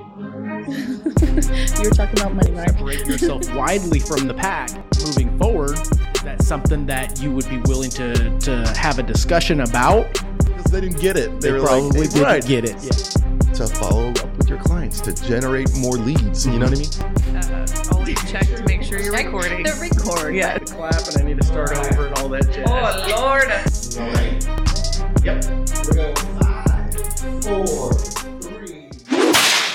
you were talking about money, right? Separate yourself widely from the pack moving forward. That's something that you would be willing to to have a discussion about. Because they didn't get it. They, They were probably like, didn't right, get it. Yeah. to follow up with your clients to generate more leads. You know what I mean? Uh, always check to make sure you're recording. The record. Yeah. Clap and I need to start over and all that jazz. Oh Lord.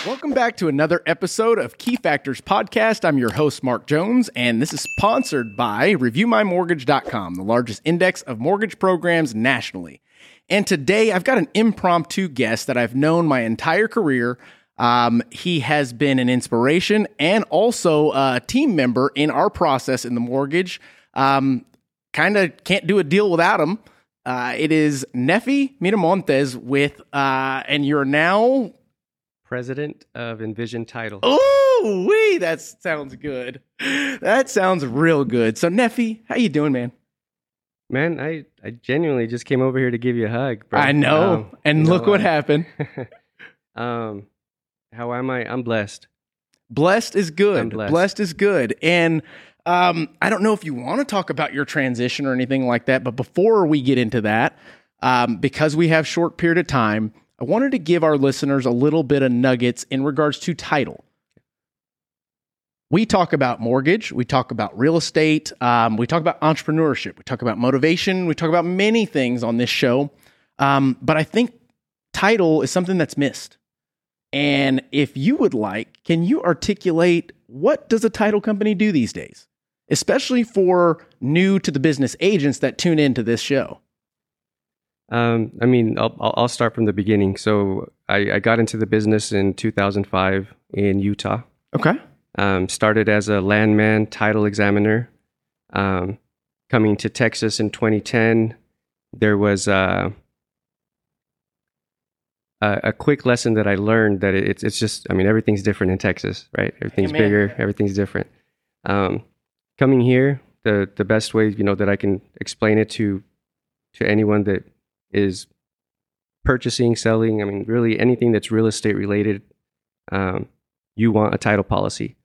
Welcome back to another episode of Key Factors Podcast. I'm your host, Mark Jones, and this is sponsored by ReviewMyMortgage.com, the largest index of mortgage programs nationally. And today I've got an impromptu guest that I've known my entire career. Um, he has been an inspiration and also a team member in our process in the mortgage. Um, kind of can't do a deal without him. Uh, it is Nefi Miramontes with, uh, and you're now president of Envision Title. Oh, wee, that sounds good. That sounds real good. So, Nefi, how you doing, man? Man, I, I genuinely just came over here to give you a hug, bro. I know. Um, and look know, what happened. um, how am I? I'm blessed. Blessed is good. Blessed. blessed. is good. And um, I don't know if you want to talk about your transition or anything like that, but before we get into that, um, because we have short period of time, I wanted to give our listeners a little bit of nuggets in regards to title. We talk about mortgage, we talk about real estate, um, we talk about entrepreneurship, we talk about motivation, we talk about many things on this show. Um, but I think title is something that's missed. And if you would like, can you articulate what does a title company do these days, especially for new to the business agents that tune into this show? Um, I mean, I'll, I'll start from the beginning. So I, I got into the business in 2005 in Utah. Okay. Um, started as a landman title examiner. Um, coming to Texas in 2010, there was uh, a, a quick lesson that I learned that it, it's it's just I mean everything's different in Texas, right? Everything's Amen. bigger, everything's different. Um, coming here, the the best way you know that I can explain it to to anyone that is purchasing, selling, I mean, really anything that's real estate related, um, you want a title policy.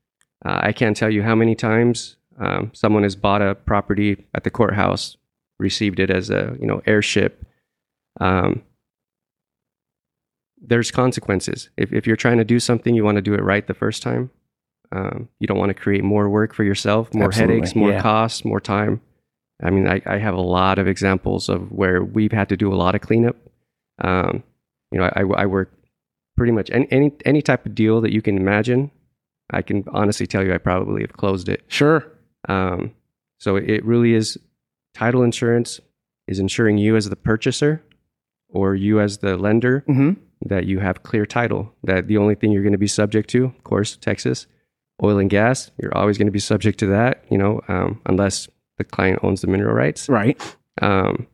Uh, I can't tell you how many times um, someone has bought a property at the courthouse, received it as a you know heirship. Um, there's consequences. If, if you're trying to do something, you want to do it right the first time. Um, you don't want to create more work for yourself, more Absolutely, headaches, more yeah. costs, more time. I mean, I, I have a lot of examples of where we've had to do a lot of cleanup. Um, you know, I, I work pretty much any, any any type of deal that you can imagine. I can honestly tell you, I probably have closed it. Sure. Um, so it really is title insurance is insuring you as the purchaser or you as the lender Mm-hmm. that you have clear title. That the only thing you're going to be subject to, of course, Texas, oil and gas. You're always going to be subject to that, you know, um, unless the client owns the mineral rights. Right. Um,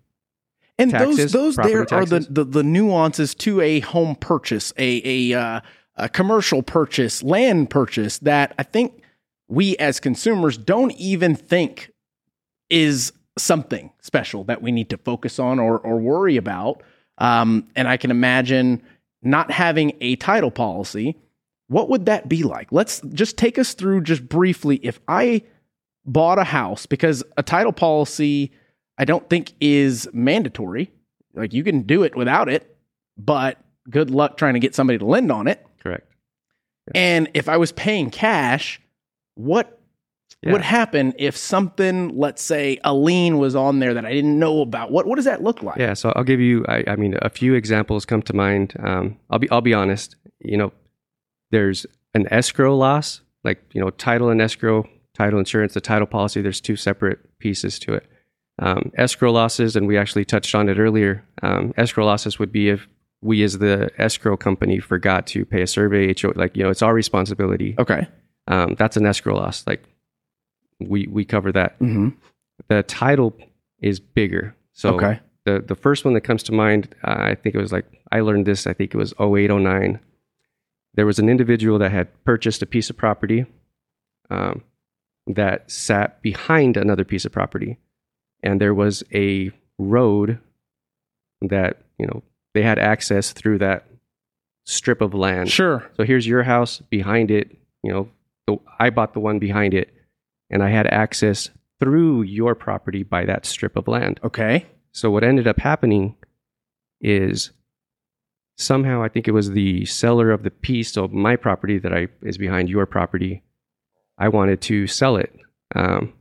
And Taxes, those those there are the, the the nuances to a home purchase, a a uh, a commercial purchase, land purchase that I think we as consumers don't even think is something special that we need to focus on or or worry about. Um, and I can imagine not having a title policy. What would that be like? Let's just take us through just briefly. If I bought a house because a title policy I don't think is mandatory. Like you can do it without it, but good luck trying to get somebody to lend on it. correct. And if I was paying cash, what Yeah. would happen if something, let's say a lien was on there that I didn't know about? What what does that look like? Yeah, so I'll give you. I, I mean, a few examples come to mind. Um, I'll be. I'll be honest. You know, there's an escrow loss, like you know, title and escrow, title insurance, the title policy. There's two separate pieces to it. Um, escrow losses, and we actually touched on it earlier. Um, escrow losses would be if we, as the escrow company, forgot to pay a survey. HO, like you know, it's our responsibility. Okay. Um, that's an escrow loss. Like we we cover that Mm-hmm. the title is bigger. So Okay. the the first one that comes to mind, uh, I think it was like I learned this. I think it was 0809. There was an individual that had purchased a piece of property um, that sat behind another piece of property, and there was a road that you know they had access through that strip of land. Sure. So here's your house behind it. You know, the, I bought the one behind it, and I had access through your property by that strip of land. Okay. So what ended up happening is somehow I think it was the seller of the piece of my property that I is behind your property. I wanted to sell it. Um,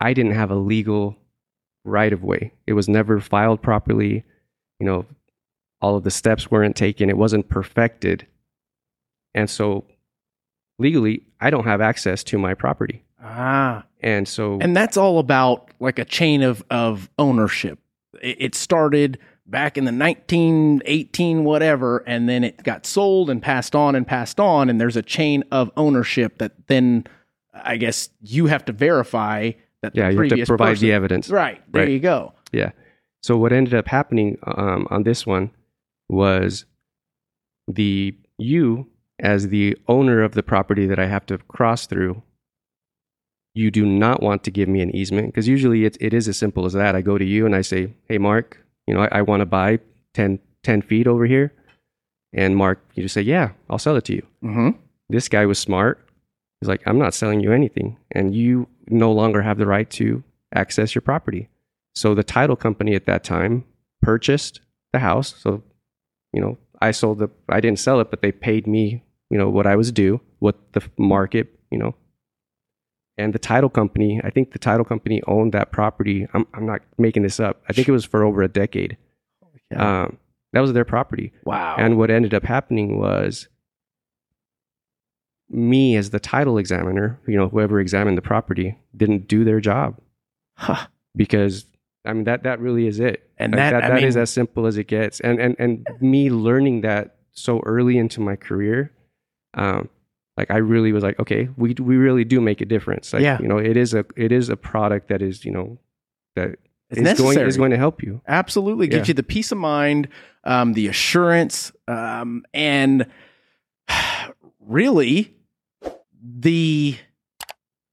I didn't have a legal right of way. It was never filed properly. You know, all of the steps weren't taken. It wasn't perfected, and so legally, I don't have access to my property. Ah. And so, And that's all about like a chain of of ownership. It, it started back in the 1918 whatever and then it got sold and passed on and passed on and there's a chain of ownership that then I guess you have to verify that yeah, the you have to provide person, the evidence. Right. There Right. you go. Yeah. So what ended up happening um, on this one was the you as the owner of the property that I have to cross through. You do not want to give me an easement because usually it, it is as simple as that. I go to you and I say, "Hey, Mark, you know I, I want to buy 10, 10 feet over here," and Mark, you just say, "Yeah, I'll sell it to you." Mhm. This guy was smart. He's like, "I'm not selling you anything, and you no longer have the right to access your property." So the title company at that time purchased the house. So, you know, I sold the, I didn't sell it, but they paid me, you know, what I was due, what the market, you know. And the title company, I think the title company owned that property. I'm, I'm not making this up. I think it was for over a decade. Um, that was their property. Wow. And what ended up happening was me as the title examiner, you know, whoever examined the property didn't do their job Huh. because I mean that that really is it. And Like, that- that, that is mean- as simple as it gets. And and and me learning that so early into my career, um, like I really was like, okay, we we really do make a difference. Like, Yeah. you know, it is a it is a product that is you know that It's is going is going to help you. absolutely gives Yeah. you the peace of mind, um, the assurance, um, and really the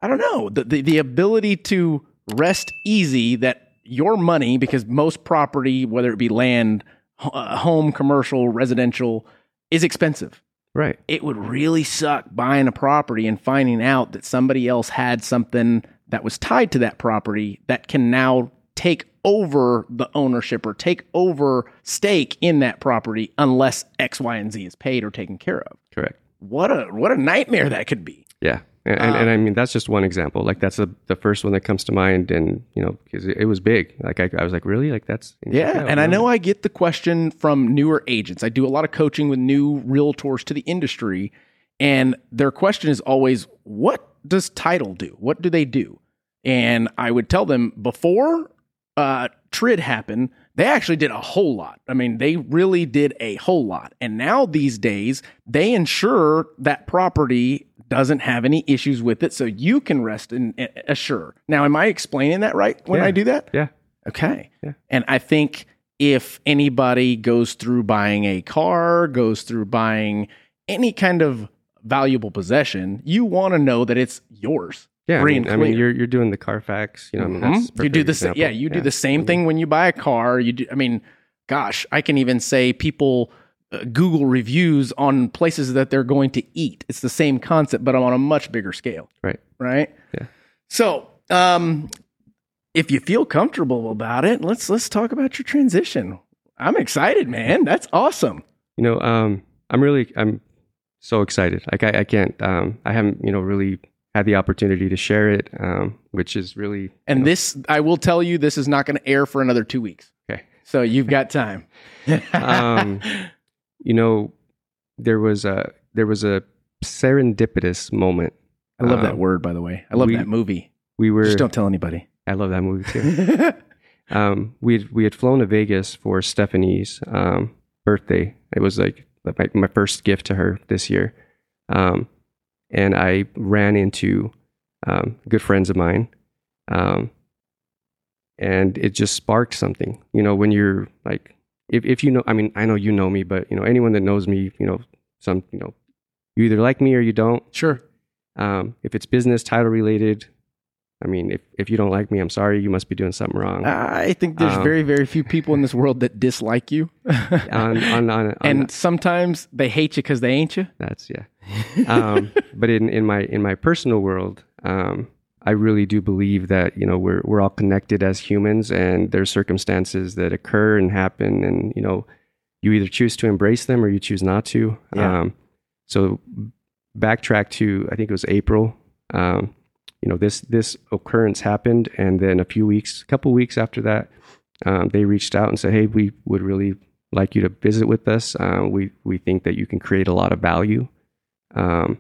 I don't know the, the the ability to rest easy that your money because most property, whether it be land, uh, home, commercial, residential, is expensive. Right. It would really suck buying a property and finding out that somebody else had something that was tied to that property that can now take over the ownership or take over stake in that property unless X, Y, and Z is paid or taken care of. Correct. What a what a nightmare that could be. Yeah. And, and, and I mean, that's just one example. Like that's the, the first one that comes to mind. And, you know, because it, it was big. Like I, I was like, really? Like that's. Yeah, and I know I get the question from newer agents. I do a lot of coaching with new realtors to the industry, and their question is always, "What does title do? What do they do?" And I would tell them before uh, TRID happened, they actually did a whole lot. I mean, they really did a whole lot. And now these days, they ensure that property doesn't have any issues with it, so you can rest and assure. Now, am I explaining that right when Yeah. I do that? Yeah. Okay. Yeah. And I think if anybody goes through buying a car, goes through buying any kind of valuable possession, you want to know that it's yours. Yeah. I mean, I mean, you're, you're doing the Carfax, you know, I mean, that's Mhm. you do perfect the same. example. Yeah, you do the same thing when you buy a car. You do. I mean, gosh, I can even say people uh, Google reviews on places that they're going to eat. It's the same concept, but I'm on a much bigger scale. Right. Right. Yeah. So, um, if you feel comfortable about it, let's let's talk about your transition. I'm excited, man. That's awesome. You know, um, I'm really, I'm so excited. Like I, I can't, um, I haven't, you know, really had the opportunity to share it, um, which is really, And this, I will tell you, this is not going to air for another two weeks. Okay. So you've got time. um, you know, there was a, there was a serendipitous moment. I love Um, that word, by the way. I love we- that movie. We were, Just don't tell anybody. I love that movie too. um, we had, we had flown to Vegas for Stephanie's um, birthday. It was like my, my first gift to her this year, um, and I ran into um, good friends of mine, um, and it just sparked something. You know, when you're like, if if you know, I mean, I know you know me, but you know, anyone that knows me, you know, some, you know, you either like me or you don't. sure. Um, if it's business title related, I mean, if, if you don't like me, I'm sorry. You must be doing something wrong. I think there's Um, very, very few people in this world that dislike you. on, on, on, and sometimes they hate you because they ain't you. that's yeah. um, but in, in my in my personal world, um, I really do believe that you know we're we're all connected as humans, and there's circumstances that occur and happen, and you know you either choose to embrace them or you choose not to. Yeah. Um, so backtrack to I think it was April. Um, you know this this occurrence happened, and then a few weeks, a couple weeks after that, um, they reached out and said, "Hey, we would really like you to visit with us. Uh, we we think that you can create a lot of value." Um,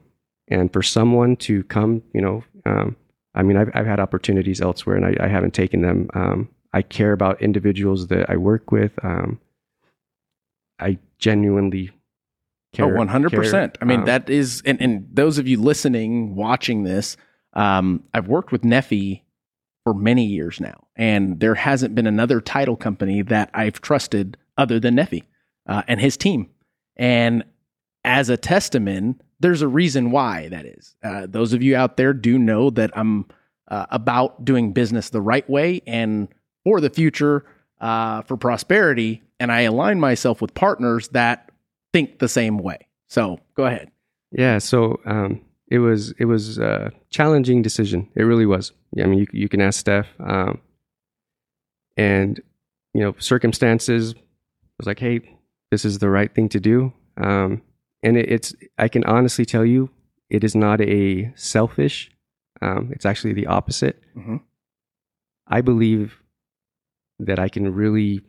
and for someone to come, you know, um, I mean, I've I've had opportunities elsewhere, and I, I haven't taken them. Um, I care about individuals that I work with. Um, I genuinely care. oh, 100%. care. I mean, Um, that is, and, and those of you listening, watching this, um, I've worked with Nefi for many years now, and there hasn't been another title company that I've trusted other than Nefi uh, and his team. And as a testament, there's a reason why that is. Uh, those of you out there do know that I'm uh, about doing business the right way and for the future, uh, for prosperity. And I align myself with partners that think the same way. So go ahead. Yeah, so um, it was it was a challenging decision. It really was. Yeah, I mean, you you can ask Steph, um, and you know, circumstances was like, hey, this is the right thing to do. Um, and it, it's I can honestly tell you, it is not a selfish. Um, it's actually the opposite. Mhm. I believe that I can really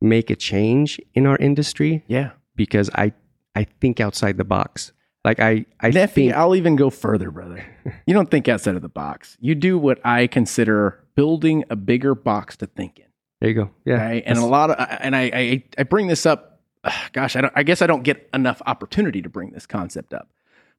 make a change in our industry Yeah. because I I think outside the box. Like I I Nefi, think I'll even go further, brother. You don't think outside of the box. You do what I consider building a bigger box to think in. there you go. Yeah, Right? And a lot of, and I, I, I bring this up. Uh, gosh, I, don't, I guess I don't get enough opportunity to bring this concept up.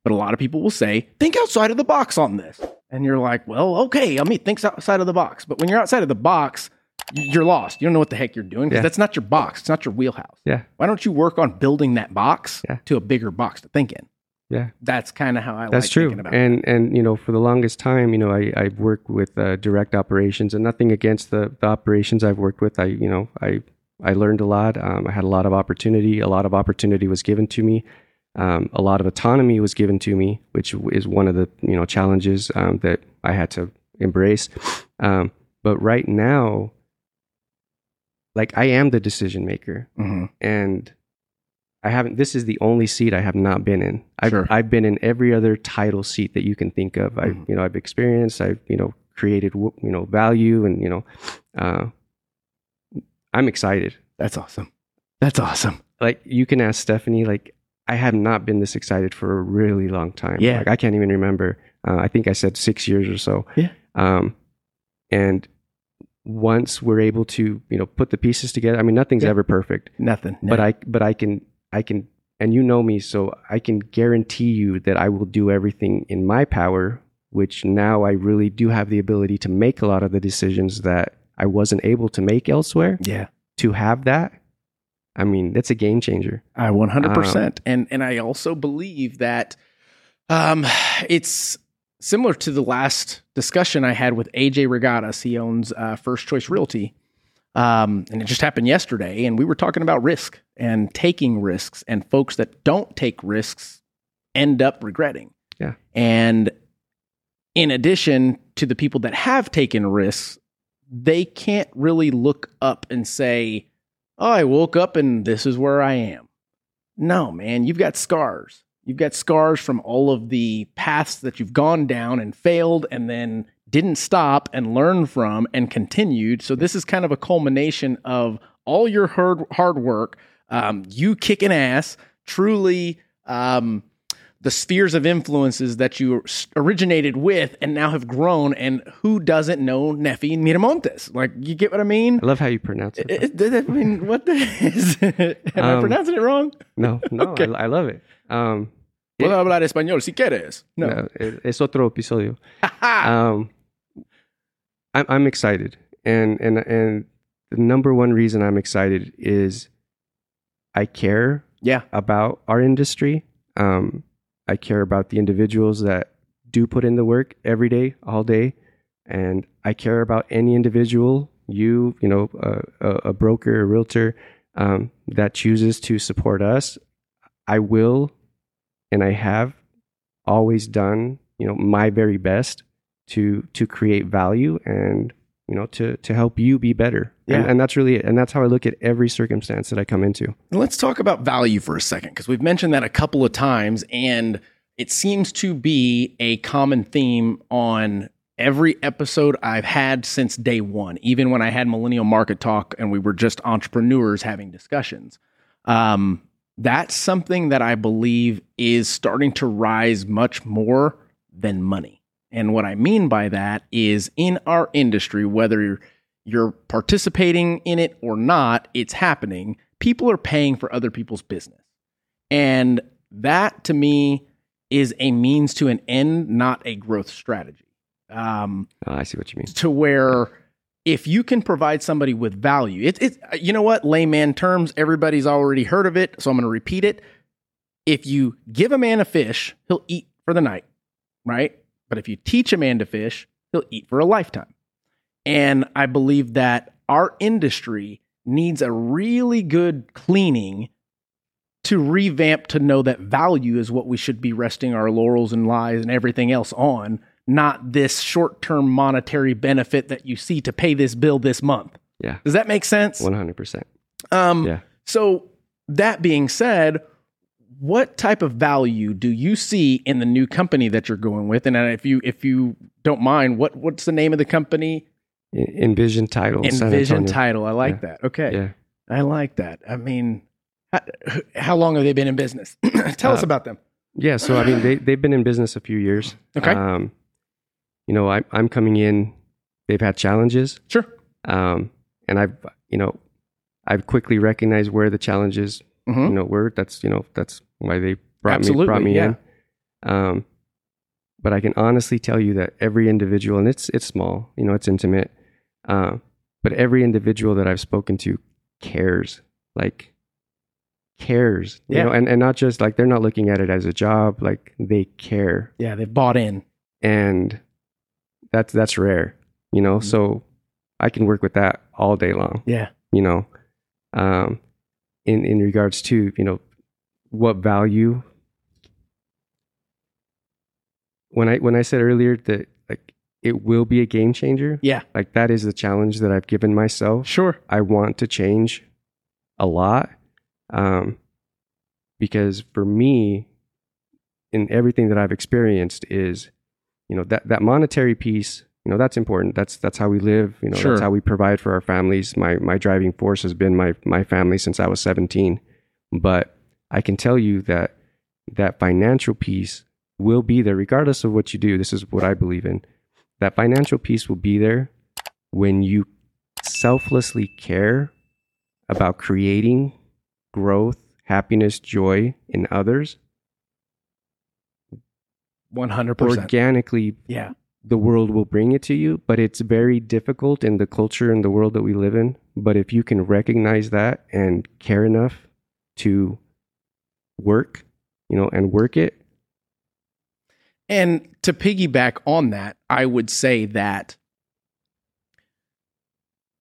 But a lot of people will say, think outside of the box on this. And you're like, well, okay, I mean, think outside of the box. But when you're outside of the box, you're lost. You don't know what the heck you're doing because Yeah. that's not your box. It's not your wheelhouse. yeah, Why don't you work on building that box Yeah. to a bigger box to think in? Yeah. That's kind of how I That's like true. thinking about it. And and you know, for the longest time, you know, I I've worked with uh, direct operations, and nothing against the the operations I've worked with. I you know I I learned a lot. Um, I had a lot of opportunity. A lot of opportunity was given to me. Um, a lot of autonomy was given to me, which is one of the you know challenges um, that I had to embrace. Um, but right now, like I am the decision maker Mhm. and I haven't. This is the only seat I have not been in. I've Sure. I've been in every other title seat that you can think of. I Mhm. you know I've experienced. I've you know created you know value and you know uh, I'm excited. That's awesome. That's awesome. Like you can ask Stephanie. Like I have not been this excited for a really long time. Yeah. like I can't even remember. Uh, I think I said six years or so. Yeah. Um, and once we're able to you know put the pieces together. I mean nothing's Yeah. ever perfect Nothing. but I but I can I can and you know me so I can guarantee you that I will do everything in my power which now I really do have the ability to make a lot of the decisions that I wasn't able to make elsewhere yeah. to have that I mean that's a game changer I 100%. Um, and and I also believe that um it's similar to the last discussion I had with AJ Regatas. He owns uh, First Choice Realty. Um, and it just happened yesterday and we were talking about risk and taking risks and folks that don't take risks end up regretting. Yeah. And in addition to the people that have taken risks, they can't really look up and say, oh, I woke up and this is where I am. No, man, you've got scars. You've got scars from all of the paths that you've gone down and failed and then didn't stop and learn from and continued. So this is kind of a culmination of all your hard hard work, um, you kicking ass, truly um, the spheres of influences that you originated with and now have grown. And who doesn't know Nefi Miramontes? Like, you get what I mean? I love how you pronounce it It- it- I mean, what the is Am I Um, pronouncing it wrong? no no Okay. I, I love it um Puedo hablar español si quieres. No. no, es es otro episodio um, I'm, I'm excited, and and and the number one reason I'm excited is I care yeah. about our industry. Um, I care about the individuals that do put in the work every day, all day, and I care about any individual, you, you know, a, a, a broker, a realtor um, that chooses to support us. I will, and I have always done, you know, my very best to to create value and you know to to help you be better. And, and that's really it. And that's how I look at every circumstance that I come into. Let's talk about value for a second because we've mentioned that a couple of times, and it seems to be a common theme on every episode I've had since day one, even when I had Millennial Market Talk and we were just entrepreneurs having discussions. Um, that's something that I believe is starting to rise much more than money. And what I mean by that is in our industry, whether you're, you're participating in it or not, it's happening. People are paying for other people's business. And that to me is a means to an end, not a growth strategy. Um, Oh, I see what you mean. to where if you can provide somebody with value, it, it you know what layman terms everybody's already heard of it, so I'm going to repeat it. If you give a man a fish, he'll eat for the night, right? But if you teach a man to fish, he'll eat for a lifetime. And I believe that our industry needs a really good cleaning to revamp to know that value is what we should be resting our laurels and lies and everything else on, not this short term monetary benefit that you see to pay this bill this month. Yeah. Does that make sense? One hundred percent. Um, Yeah. So, that being said, what type of value do you see in the new company that you're going with? And uh, if you if you don't mind, what what's the name of the company? Envision title. Envision Title. I like that. Okay, Yeah. I like that. I mean, how, how long have they been in business? Tell us Uh, about them. Yeah. So I mean, they they've been in business a few years. Okay. Um, you know, I, I'm coming in. They've had challenges, Sure. um, and I've you know, I've quickly recognized where the challenges Mhm. you know were. That's you know that's why they brought Absolutely, me brought me yeah. in. Um, but I can honestly tell you that every individual, and it's it's small, you know, it's intimate, uh, but every individual that I've spoken to cares, like cares, you Yeah. know, and and not just like they're not looking at it as a job, like they care, Yeah, they've bought in. and that's that's rare, you know. Mm-hmm. So I can work with that all day long Yeah. you know um in in regards to you know what value when i when i said earlier that like it will be a game changer Yeah. like that is the challenge that i've given myself Sure. i want to change a lot um because for me in everything that i've experienced is you know that that monetary piece you know that's important that's that's how we live you know Sure. that's how we provide for our families my my driving force has been my my family since i was 17 but i can tell you that that financial piece will be there regardless of what you do this is what i believe in that financial piece will be there when you selflessly care about creating growth happiness joy in others 100%. organically yeah. The world will bring it to you, but it's very difficult in the culture and the world that we live in. But if you can recognize that and care enough to work, you know, and work it, And to piggyback on that, I would say that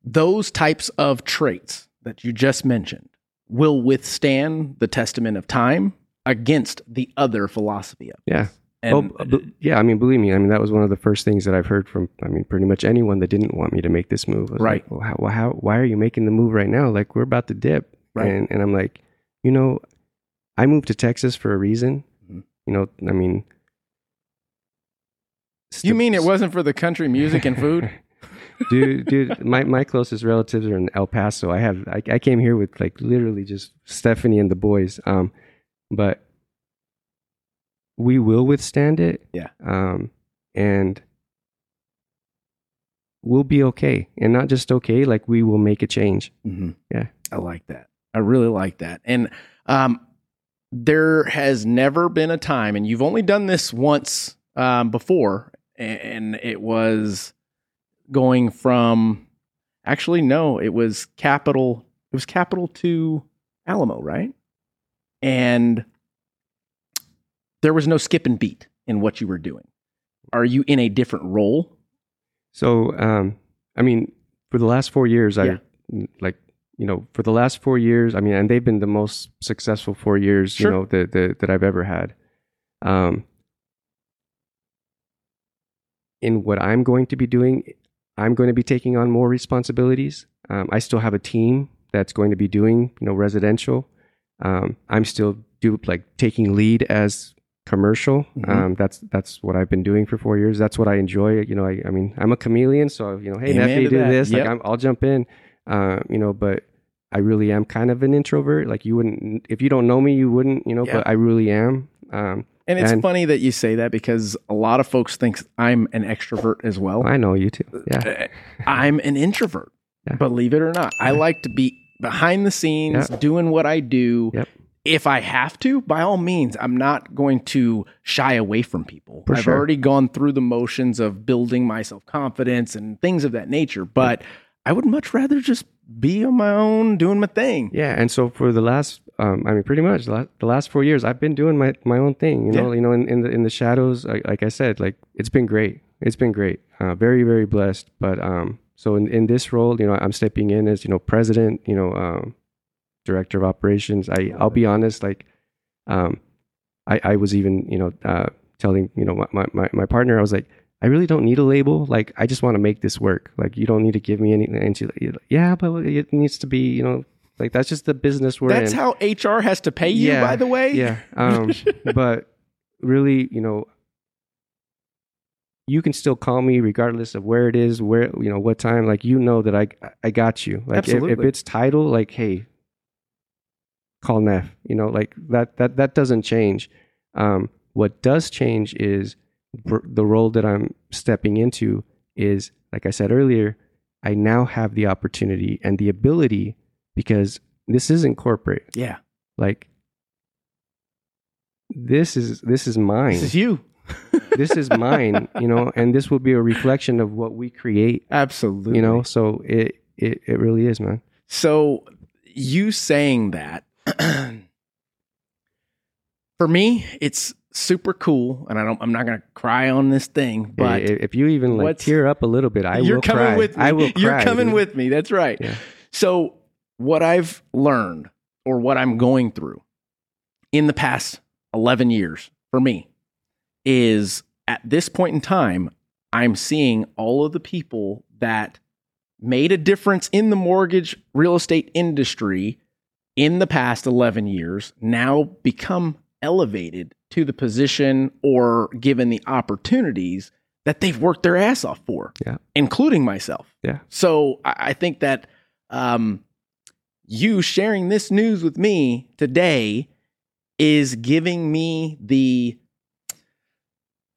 those types of traits that you just mentioned will withstand the testament of time against the other philosophy of yeah. And oh, yeah, I mean, believe me, I mean, that was one of the first things that I've heard from, I mean, pretty much anyone that didn't want me to make this move. Right. Like, well, how, well, how, why are you making the move right now? Like, we're about to dip. Right. And, and I'm like, you know, I moved to Texas for a reason. Mhm. You know, I mean, you mean it wasn't for the country music and food? dude, dude, my, my closest relatives are in El Paso. I have I, I came here with like literally just Stephanie and the boys. Um, but we will withstand it. Yeah. Um, and we'll be okay, and not just okay. Like we will make a change. Mm-hmm. Yeah. I like that. I really like that. And um, there has never been a time, and you've only done this once um, before, and it was going from actually no, it was capital. It was capital to Alamo, right? And there was no skip and beat in what you were doing. are you in a different role? So, um, I mean, for the last four years, Yeah. I like, you know, for the last four years, I mean, and they've been the most successful four years, Sure. you know, that, that that I've ever had. Um, in what I'm going to be doing, I'm going to be taking on more responsibilities. Um, I still have a team that's going to be doing, you know, residential. Um, I'm still do like taking lead as commercial. Mhm. Um, that's that's what I've been doing for four years. That's what I enjoy. You know, I, I mean, I'm a chameleon, so you know, hey, Amen Nefi, do that. this. Yep. Like, I'm, I'll jump in. Uh, you know, but I really am kind of an introvert. Like, you wouldn't if you don't know me, you wouldn't. You know, Yeah. but I really am. Um, And it's And- funny that you say that because a lot of folks think I'm an extrovert as well. I know you too. Yeah, Uh, I'm an introvert, Yeah. believe it or not. I like to be behind the scenes Yeah. doing what I do. Yep. If I have to, by all means, I'm not going to shy away from people. For I've sure. already gone through the motions of building my self confidence and things of that nature, but I would much rather just be on my own, doing my thing. Yeah, and so for the last, um, I mean, pretty much the last, four years, I've been doing my, my own thing. You know, you know, in, in the in the shadows, like, like I said, like it's been great. It's been great. Uh, very very blessed. But um, so in, in this role, you know, I'm stepping in as you know president. You know, um, director of operations. I I'll be honest, like, um, I I was even you know uh, telling you know my, my my partner, I was like. I really don't need a label. Like, I just want to make this work. Like, you don't need to give me anything. And she's like, yeah, but it needs to be, you know, like that's just the business we're That's in. how HR has to pay you, Yeah, by the way. yeah. Um, but really, you know, you can still call me regardless of where it is, where you know what time. Like you know that I I got you. Like if, if it's title, like hey, call Neff. You know, like that that that doesn't change. Um, what does change is br- the role that I'm stepping into is like I said earlier. I now have the opportunity and the ability because this isn't corporate. Yeah. Like this is this is mine This is you. this is mine you know and this will be a reflection of what we create Absolutely. you know so it it, it really is man So you saying that for me, it's super cool, and I don't. I'm not gonna cry on this thing, but if you even like tear up a little bit i you're will coming cry with me. i will cry You're coming dude. with me. That's right. Yeah. So what I've learned, or what I'm going through, in the past 11 years for me, is at this point in time, I'm seeing all of the people that made a difference in the mortgage real estate industry in the past 11 years now become elevated to the position or given the opportunities that they've worked their ass off for, Yeah. including myself. Yeah. So I, I think that um, you sharing this news with me today is giving me the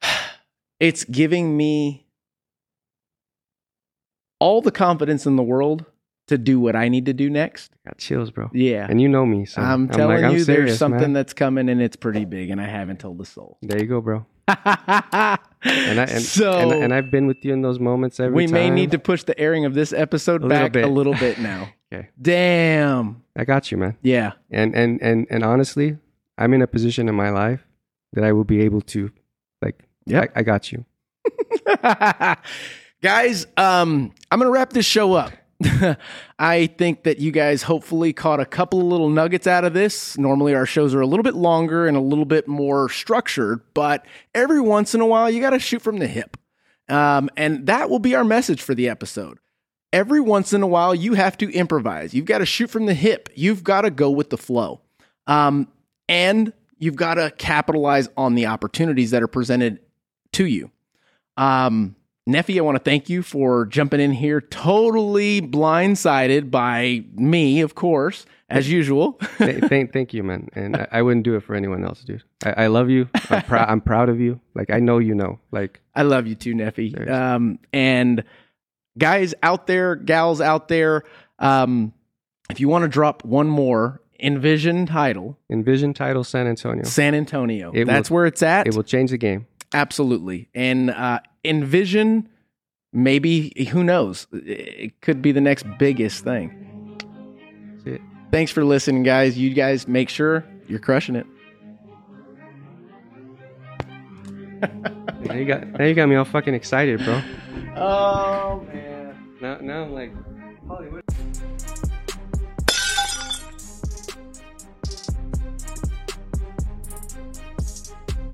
it's giving me all the confidence in the world to do what I need to do next. I got chills bro Yeah. and you know me so I'm telling like, I'm you, serious, there's something man. that's coming and it's pretty big, and I haven't told the soul. there you go bro and i and, so and, and i've been with you in those moments every we may need to push the airing of this episode A back a little bit now. Okay. Damn. i got you man Yeah. and and and and honestly i'm in a position in my life that i will be able to like Yep. I, I got you guys, um, I'm going to wrap this show up. I think that you guys hopefully caught a couple of little nuggets out of this. Normally, our shows are a little bit longer and a little bit more structured, but every once in a while, you got to shoot from the hip. Um, and that will be our message for the episode. Every once in a while, you have to improvise. You've got to shoot from the hip. You've got to go with the flow. Um, and you've got to capitalize on the opportunities that are presented to you. Um, Nefi, I want to thank you for jumping in here, totally blindsided by me, of course, as usual. Th- thank, thank you, man. And I, I wouldn't do it for anyone else, dude. I, I love you. I'm, prou- I'm proud of you. Like I know you know. Like I love you too, Nefi. Um, and guys out there, gals out there, um, if you want to drop one more Envision title, Envision title San Antonio. San Antonio. It That's will- where it's at. It will change the game. Absolutely. And uh, Envision, maybe, who knows? It could be the next biggest thing. It. Thanks for listening, guys. You guys make sure you're crushing it. now you got now you got me all fucking excited, bro. Oh man. Now now I'm like Hollywood.